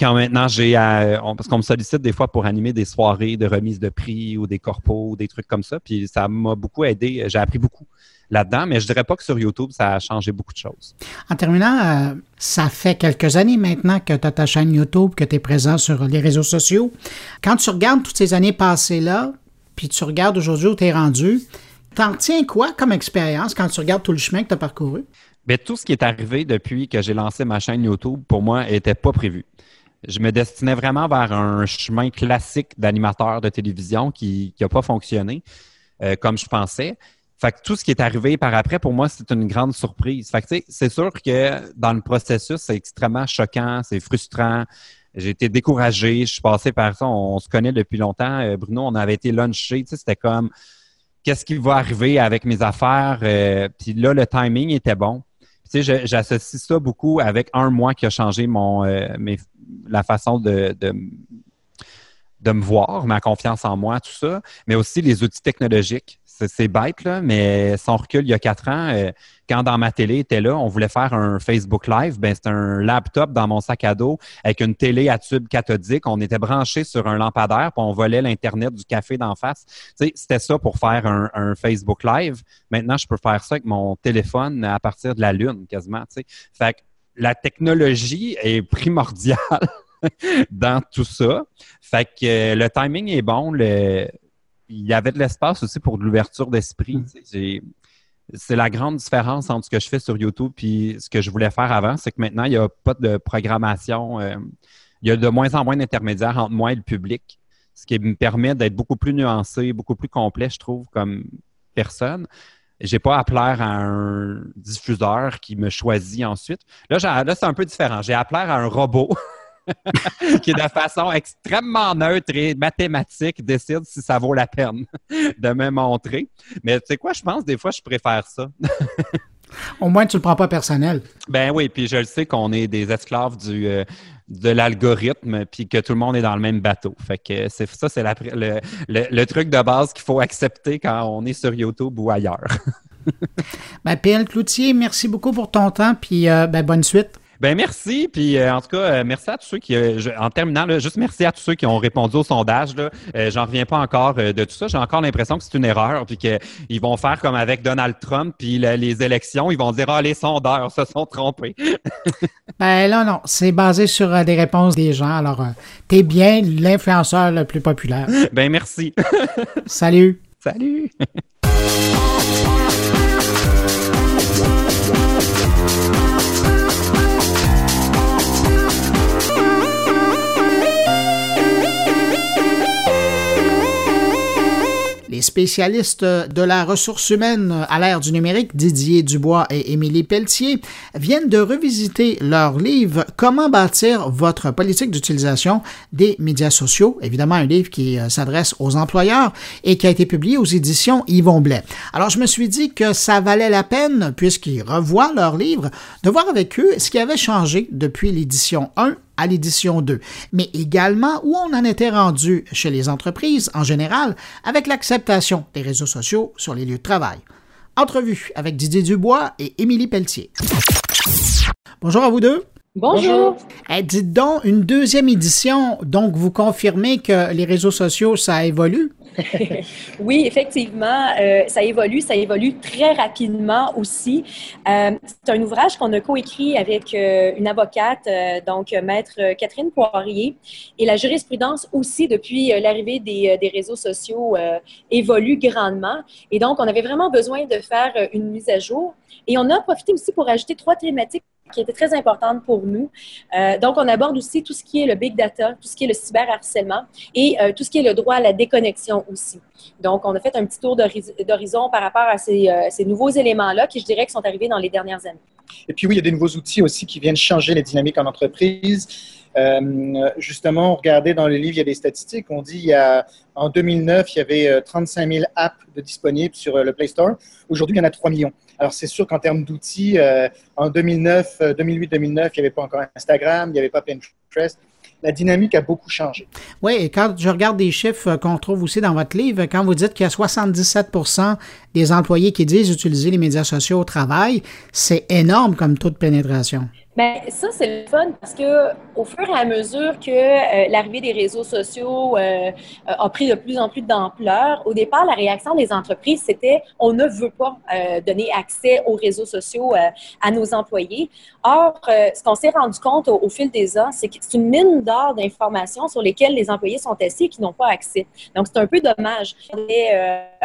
quand maintenant j'ai parce qu'on me sollicite des fois pour animer des soirées de remise de prix ou des corpos ou des trucs comme ça, puis ça m'a beaucoup aidé. J'ai appris beaucoup là-dedans, mais je dirais pas que sur YouTube, ça a changé beaucoup de choses. En terminant, euh, ça fait quelques années maintenant que tu as ta chaîne YouTube, que tu es présent sur les réseaux sociaux. Quand tu regardes toutes ces années passées-là, puis tu regardes aujourd'hui où tu es rendu, t'en retiens quoi comme expérience quand tu regardes tout le chemin que tu as parcouru? Bien, tout ce qui est arrivé depuis que j'ai lancé ma chaîne YouTube, pour moi, n'était pas prévu je me destinais vraiment vers un chemin classique d'animateur de télévision qui n'a pas fonctionné euh, comme je pensais. Fait que tout ce qui est arrivé par après, pour moi, c'est une grande surprise. Fait que, c'est sûr que dans le processus, c'est extrêmement choquant, c'est frustrant. J'ai été découragé. Je suis passé par ça. On, se connaît depuis longtemps. Euh, Bruno, on avait été lunché. C'était comme, qu'est-ce qui va arriver avec mes affaires? Euh, puis là, le timing était bon. Tu sais, j'associe ça beaucoup avec un mois qui a changé mon, mes, la façon de, me voir, ma confiance en moi, tout ça, mais aussi les outils technologiques. C'est bête, là, mais sans recul, il y a quatre ans, euh, quand dans ma télé était là, on voulait faire un Facebook Live, ben c'était un laptop dans mon sac à dos avec une télé à tube cathodique. On était branché sur un lampadaire, puis on volait l'Internet du café d'en face. C'était ça pour faire un, Facebook Live. Maintenant, je peux faire ça avec mon téléphone à partir de la Lune, quasiment. Fait la technologie est primordiale <laughs> dans tout ça. Fait que euh, le timing est bon. il y avait de l'espace aussi pour de l'ouverture d'esprit. Mm. C'est la grande différence entre ce que je fais sur YouTube et ce que je voulais faire avant. C'est que maintenant, il n'y a pas de programmation. Euh, il y a de moins en moins d'intermédiaires entre moi et le public, ce qui me permet d'être beaucoup plus nuancé, beaucoup plus complet, je trouve, comme personne j'ai pas à plaire à un diffuseur qui me choisit ensuite. Là, là c'est un peu différent. J'ai à plaire à un robot <laughs> qui, de façon extrêmement neutre et mathématique, décide si ça vaut la peine de me montrer. Mais tu sais quoi, je pense des fois, je préfère ça. Au moins, tu le prends pas personnel. Ben oui, puis je le sais qu'on est des esclaves du, euh, de l'algorithme, puis que tout le monde est dans le même bateau. Fait que c'est ça, c'est le, truc de base qu'il faut accepter quand on est sur YouTube ou ailleurs. <laughs> ben, PL Cloutier, merci beaucoup pour ton temps, puis euh, ben, bonne suite. Ben merci, puis euh, en tout cas, euh, merci à tous ceux qui, euh, en terminant, juste merci à tous ceux qui ont répondu au sondage. J'en reviens pas encore de tout ça. J'ai encore l'impression que c'est une erreur, puis qu'ils vont faire comme avec Donald Trump, puis les élections, ils vont dire ah les sondeurs se sont trompés. <laughs> ben là non, c'est basé sur des réponses des gens. Alors t'es bien l'influenceur le plus populaire. Ben merci. <laughs> Salut. Salut. <laughs> Spécialistes de la ressource humaine à l'ère du numérique, Didier Dubois et Émilie Pelletier, viennent de revisiter leur livre Comment bâtir votre politique d'utilisation des médias sociaux. Évidemment, un livre qui euh, s'adresse aux employeurs et qui a été publié aux éditions Yvon Blais. Alors, je me suis dit que ça valait la peine, puisqu'ils revoient leur livre, de voir avec eux ce qui avait changé depuis l'édition 1 à l'édition 2, mais également où on en était rendu chez les entreprises en général avec l'acceptation des réseaux sociaux sur les lieux de travail. Entrevue avec Didier Dubois et Émilie Pelletier. Bonjour à vous deux. Bonjour. Eh, dites donc, une deuxième édition, donc vous confirmez que les réseaux sociaux, ça évolue? <laughs> oui, effectivement, euh, ça évolue, ça évolue très rapidement aussi. Euh, c'est un ouvrage qu'on a coécrit avec euh, une avocate, donc maître Catherine Poirier, et la jurisprudence aussi depuis l'arrivée des, des, réseaux sociaux évolue grandement. Et donc, on avait vraiment besoin de faire une mise à jour. Et on a profité aussi pour ajouter trois thématiques qui était très importante pour nous. Euh, donc, on aborde aussi tout ce qui est le big data, tout ce qui est le cyberharcèlement et euh, tout ce qui est le droit à la déconnexion aussi. Donc, on a fait un petit tour d'horizon par rapport à ces, euh, ces nouveaux éléments-là qui, je dirais, qui sont arrivés dans les dernières années. Et puis oui, il y a des nouveaux outils aussi qui viennent changer les dynamiques en entreprise. Euh, justement, regardez dans le livre, il y a des statistiques. On dit il y a, en 2009, il y avait 35 000 apps disponibles sur le Play Store. Aujourd'hui, il y en a 3 millions. Alors, c'est sûr qu'en termes d'outils, euh, en 2009, 2008-2009, euh, il n'y avait pas encore Instagram, il n'y avait pas Pinterest. La dynamique a beaucoup changé. Oui, et quand je regarde des chiffres qu'on trouve aussi dans votre livre, quand vous dites qu'il y a 77% des employés qui disent utiliser les médias sociaux au travail, c'est énorme comme taux de pénétration. Bien, ça, c'est le fun parce que au fur et à mesure que euh, l'arrivée des réseaux sociaux euh, a pris de plus en plus d'ampleur, au départ, la réaction des entreprises, c'était on ne veut pas euh, donner accès aux réseaux sociaux à nos employés. Or, ce qu'on s'est rendu compte au, fil des ans, c'est que c'est une mine d'or d'informations sur lesquelles les employés sont assis et qui n'ont pas accès. Donc, c'est un peu dommage. On est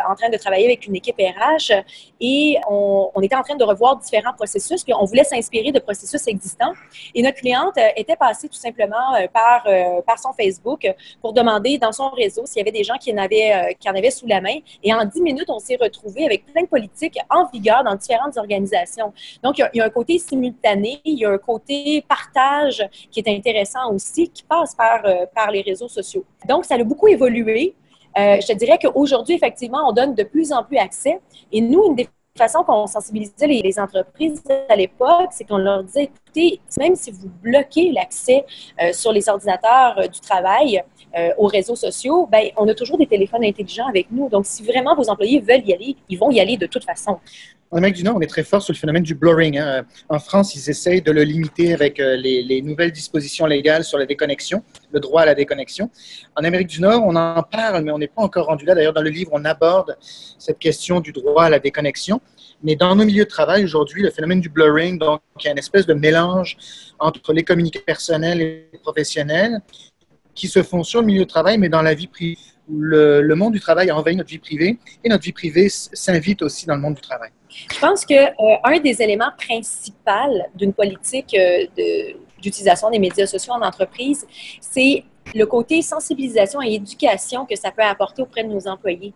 en train de travailler avec une équipe RH et on, était en train de revoir différents processus, puis on voulait s'inspirer de processus existants. Et notre cliente euh, était passée tout simplement euh, par, euh, par son Facebook pour demander dans son réseau s'il y avait des gens qui en avaient, qui en avaient sous la main. Et en dix minutes, on s'est retrouvé avec plein de politiques en vigueur dans différentes organisations. Donc, il y, a, un côté simultané, il y a un côté partage qui est intéressant aussi, qui passe par les réseaux sociaux. Donc, ça a beaucoup évolué. Je te dirais qu'aujourd'hui, effectivement, on donne de plus en plus accès. Et nous, une des façon qu'on sensibilisait les, entreprises à l'époque, c'est qu'on leur disait, écoutez, même si vous bloquez l'accès euh, sur les ordinateurs euh, du travail euh, aux réseaux sociaux, ben, on a toujours des téléphones intelligents avec nous. Donc, si vraiment vos employés veulent y aller, ils vont y aller de toute façon. En Amérique du Nord, on est très fort sur le phénomène du blurring. Hein. En France, ils essayent de le limiter avec les, les, nouvelles dispositions légales sur la déconnexion, le droit à la déconnexion. En Amérique du Nord, on en parle, mais on n'est pas encore rendu là. D'ailleurs, dans le livre, on aborde cette question du droit à la déconnexion. Mais dans nos milieux de travail aujourd'hui, le phénomène du blurring, donc il y a une espèce de mélange entre les communiqués personnels et professionnels qui se font sur le milieu de travail, mais dans la vie privée. Le, le monde du travail a envahi notre vie privée et notre vie privée s'invite aussi dans le monde du travail. Je pense que euh, un des éléments principaux d'une politique euh, d'utilisation des médias sociaux en entreprise, c'est le côté sensibilisation et éducation que ça peut apporter auprès de nos employés.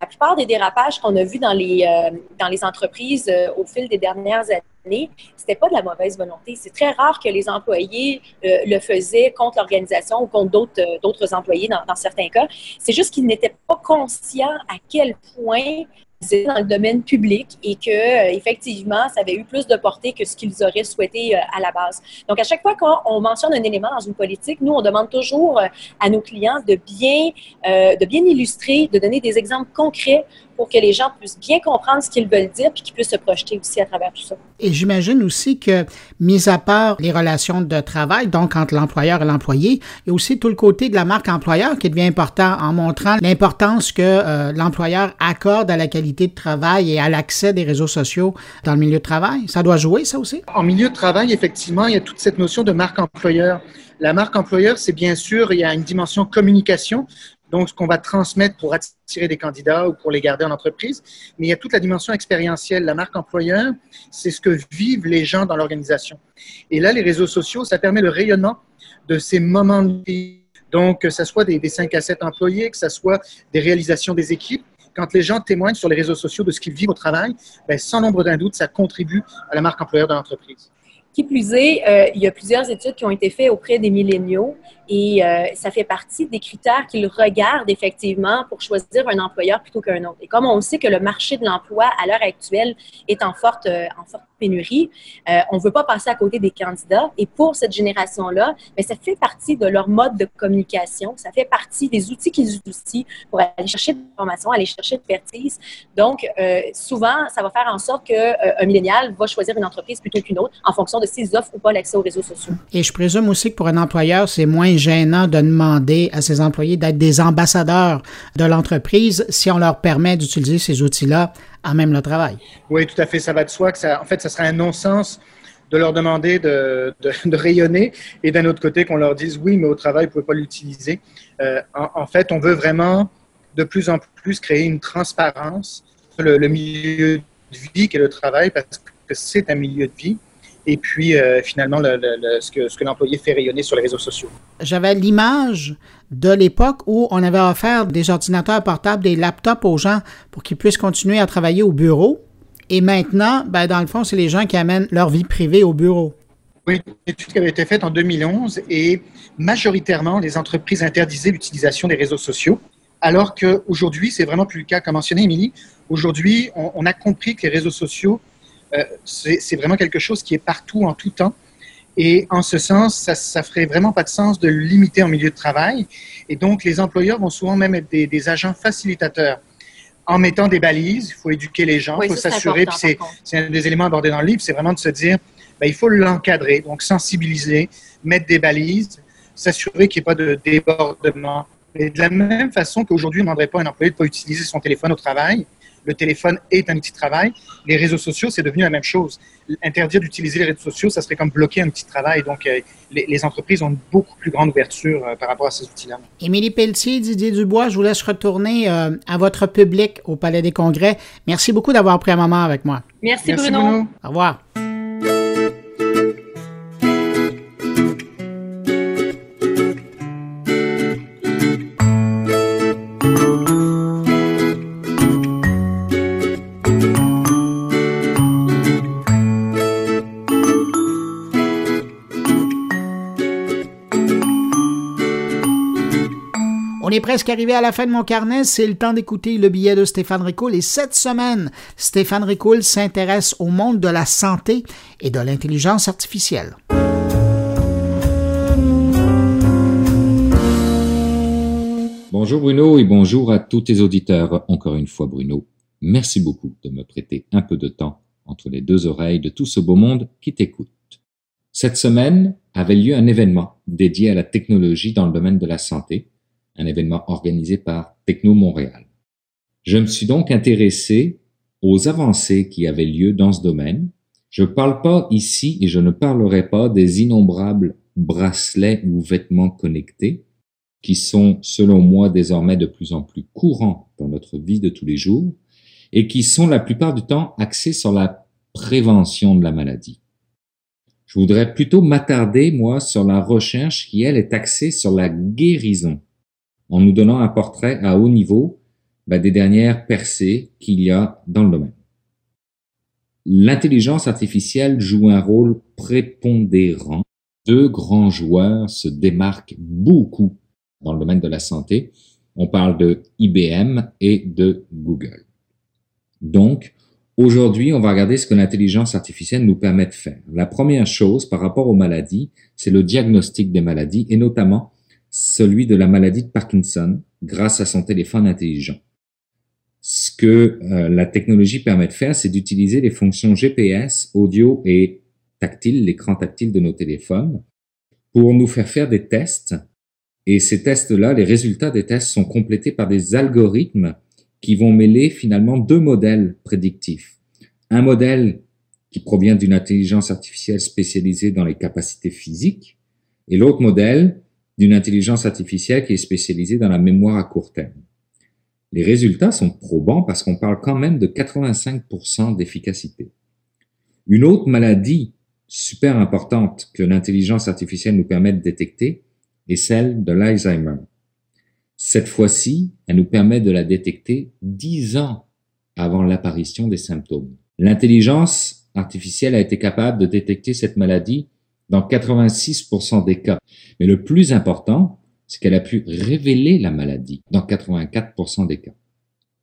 La plupart des dérapages qu'on a vus dans les, euh, dans les entreprises au fil des dernières années, c'était pas de la mauvaise volonté. C'est très rare que les employés le faisaient contre l'organisation ou contre d'autres, employés dans certains cas. C'est juste qu'ils n'étaient pas conscients à quel point dans le domaine public et que euh, effectivement, ça avait eu plus de portée que ce qu'ils auraient souhaité euh, à la base. Donc, à chaque fois qu'on mentionne un élément dans une politique, nous, on demande toujours euh, à nos clients de bien, de bien illustrer, de donner des exemples concrets pour que les gens puissent bien comprendre ce qu'ils veulent dire puis qu'ils puissent se projeter aussi à travers tout ça. Et j'imagine aussi que, mis à part les relations de travail, donc entre l'employeur et l'employé, il y a aussi tout le côté de la marque employeur qui devient important en montrant l'importance que euh, l'employeur accorde à la qualité de travail et à l'accès des réseaux sociaux dans le milieu de travail. Ça doit jouer, ça aussi? En milieu de travail, effectivement, il y a toute cette notion de marque employeur. La marque employeur, c'est bien sûr, il y a une dimension communication. Donc, ce qu'on va transmettre pour attirer des candidats ou pour les garder en entreprise. Mais il y a toute la dimension expérientielle. La marque employeur, c'est ce que vivent les gens dans l'organisation. Et là, les réseaux sociaux, ça permet le rayonnement de ces moments de vie. Donc, que ce soit des, des 5 à 7 employés, que ce soit des réalisations des équipes. Quand les gens témoignent sur les réseaux sociaux de ce qu'ils vivent au travail, ben, sans nombre d'un doute, ça contribue à la marque employeur de l'entreprise. Qui plus est, euh, il y a plusieurs études qui ont été faites auprès des milléniaux Et euh, ça fait partie des critères qu'ils regardent effectivement pour choisir un employeur plutôt qu'un autre. Et comme on sait que le marché de l'emploi à l'heure actuelle est en forte, euh, en forte pénurie, euh, on ne veut pas passer à côté des candidats. Et pour cette génération-là, mais ça fait partie de leur mode de communication, ça fait partie des outils qu'ils utilisent pour aller chercher de l'information, aller chercher de l'expertise. Donc, souvent, ça va faire en sorte qu'un un millénial va choisir une entreprise plutôt qu'une autre en fonction de ses offres ou pas l'accès aux réseaux sociaux. Et je présume aussi que pour un employeur, c'est moins gênant de demander à ses employés d'être des ambassadeurs de l'entreprise si on leur permet d'utiliser ces outils-là à même le travail. Oui, tout à fait. Ça va de soi que ça, en fait, ça serait un non-sens de leur demander de, de, rayonner et d'un autre côté qu'on leur dise oui, mais au travail, vous ne pouvez pas l'utiliser. Euh, en, fait, on veut vraiment de plus en plus créer une transparence sur le, milieu de vie qu'est le travail parce que c'est un milieu de vie et puis euh, finalement ce que, ce que l'employé fait rayonner sur les réseaux sociaux. J'avais l'image de l'époque où on avait offert des ordinateurs portables, des laptops aux gens pour qu'ils puissent continuer à travailler au bureau. Et maintenant, ben, dans le fond, c'est les gens qui amènent leur vie privée au bureau. Oui, une étude qui avait été faite en 2011 et majoritairement, les entreprises interdisaient l'utilisation des réseaux sociaux, alors qu'aujourd'hui, c'est vraiment plus le cas, comme mentionné Émilie. Aujourd'hui, on, a compris que les réseaux sociaux euh, c'est vraiment quelque chose qui est partout en tout temps. Et en ce sens, ça, ça ferait vraiment pas de sens de le limiter en milieu de travail. Et donc, les employeurs vont souvent même être des, agents facilitateurs en mettant des balises. Il faut éduquer les gens, il faut s'assurer. Puis c'est un des éléments abordés dans le livre, c'est vraiment de se dire, ben, il faut l'encadrer, donc sensibiliser, mettre des balises, s'assurer qu'il n'y ait pas de débordement. Et de la même façon qu'aujourd'hui, on ne demanderait pas à un employé de ne pas utiliser son téléphone au travail, le téléphone est un outil de travail. Les réseaux sociaux, c'est devenu la même chose. Interdire d'utiliser les réseaux sociaux, ça serait comme bloquer un petit travail. Donc, euh, les, entreprises ont une beaucoup plus grande ouverture euh, par rapport à ces outils-là. Émilie Pelletier, Didier Dubois, je vous laisse retourner euh, à votre public au Palais des Congrès. Merci beaucoup d'avoir pris un moment avec moi. Merci, Bruno. Au revoir. Presque arrivé à la fin de mon carnet. C'est le temps d'écouter le billet de Stéphane Ricoul. Et cette semaine, Stéphane Ricoul s'intéresse au monde de la santé et de l'intelligence artificielle. Bonjour Bruno et bonjour à tous tes auditeurs. Encore une fois Bruno, merci beaucoup de me prêter un peu de temps entre les deux oreilles de tout ce beau monde qui t'écoute. Cette semaine avait lieu un événement dédié à la technologie dans le domaine de la santé un événement organisé par Techno Montréal. Je me suis donc intéressé aux avancées qui avaient lieu dans ce domaine. Je ne parle pas ici et je ne parlerai pas des innombrables bracelets ou vêtements connectés qui sont, selon moi, désormais de plus en plus courants dans notre vie de tous les jours et qui sont la plupart du temps axés sur la prévention de la maladie. Je voudrais plutôt m'attarder, moi, sur la recherche qui, elle, est axée sur la guérison en nous donnant un portrait à haut niveau ben, des dernières percées qu'il y a dans le domaine. L'intelligence artificielle joue un rôle prépondérant. Deux grands joueurs se démarquent beaucoup dans le domaine de la santé. On parle de IBM et de Google. Donc, aujourd'hui, on va regarder ce que l'intelligence artificielle nous permet de faire. La première chose par rapport aux maladies, c'est le diagnostic des maladies et notamment celui de la maladie de Parkinson grâce à son téléphone intelligent. Ce que euh, la technologie permet de faire, c'est d'utiliser les fonctions GPS, audio et tactile, l'écran tactile de nos téléphones, pour nous faire faire des tests. Et ces tests-là, les résultats des tests sont complétés par des algorithmes qui vont mêler finalement deux modèles prédictifs. Un modèle qui provient d'une intelligence artificielle spécialisée dans les capacités physiques et l'autre modèle d'une intelligence artificielle qui est spécialisée dans la mémoire à court terme. Les résultats sont probants parce qu'on parle quand même de 85% d'efficacité. Une autre maladie super importante que l'intelligence artificielle nous permet de détecter est celle de l'Alzheimer. Cette fois-ci, elle nous permet de la détecter 10 ans avant l'apparition des symptômes. L'intelligence artificielle a été capable de détecter cette maladie dans 86% des cas. Mais le plus important, c'est qu'elle a pu révéler la maladie dans 84% des cas.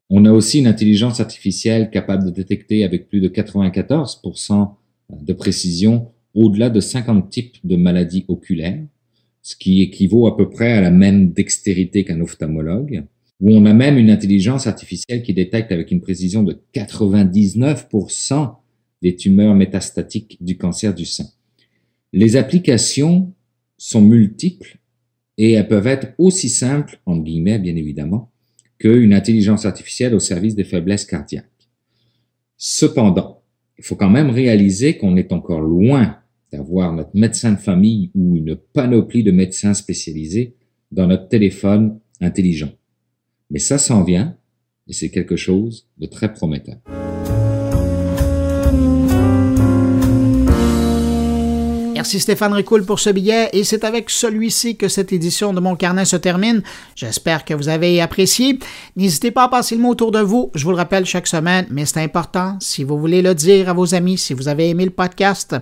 On a aussi une intelligence artificielle capable de détecter avec plus de 94% de précision au-delà de 50 types de maladies oculaires, ce qui équivaut à peu près à la même dextérité qu'un ophtalmologue, où on a même une intelligence artificielle qui détecte avec une précision de 99% des tumeurs métastatiques du cancer du sein. Les applications sont multiples et elles peuvent être aussi simples, en guillemets bien évidemment, qu'une intelligence artificielle au service des faiblesses cardiaques. Cependant, il faut quand même réaliser qu'on est encore loin d'avoir notre médecin de famille ou une panoplie de médecins spécialisés dans notre téléphone intelligent. Mais ça s'en vient et c'est quelque chose de très prometteur. Merci Stéphane Ricoul pour ce billet et c'est avec celui-ci que cette édition de Mon Carnet se termine. J'espère que vous avez apprécié. N'hésitez pas à passer le mot autour de vous. Je vous le rappelle chaque semaine, mais c'est important. Si vous voulez le dire à vos amis, si vous avez aimé le podcast,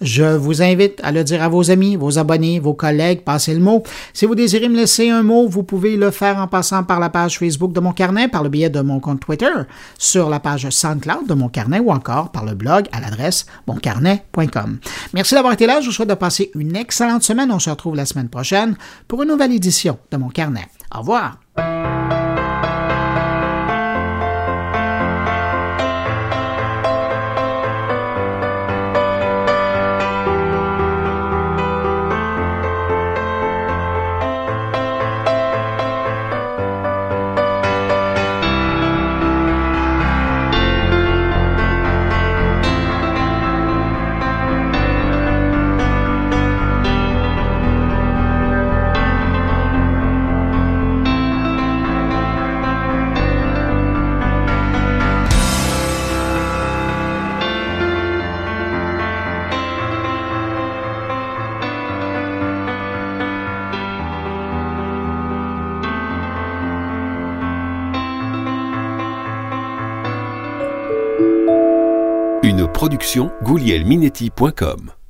je vous invite à le dire à vos amis, vos abonnés, vos collègues. Passez le mot. Si vous désirez me laisser un mot, vous pouvez le faire en passant par la page Facebook de Mon Carnet, par le biais de mon compte Twitter, sur la page SoundCloud de Mon Carnet ou encore par le blog à l'adresse moncarnet.com. Merci d'avoir été là. Je vous souhaite de passer une excellente semaine. On se retrouve la semaine prochaine pour une nouvelle édition de mon carnet. Au revoir. goulielminetti.com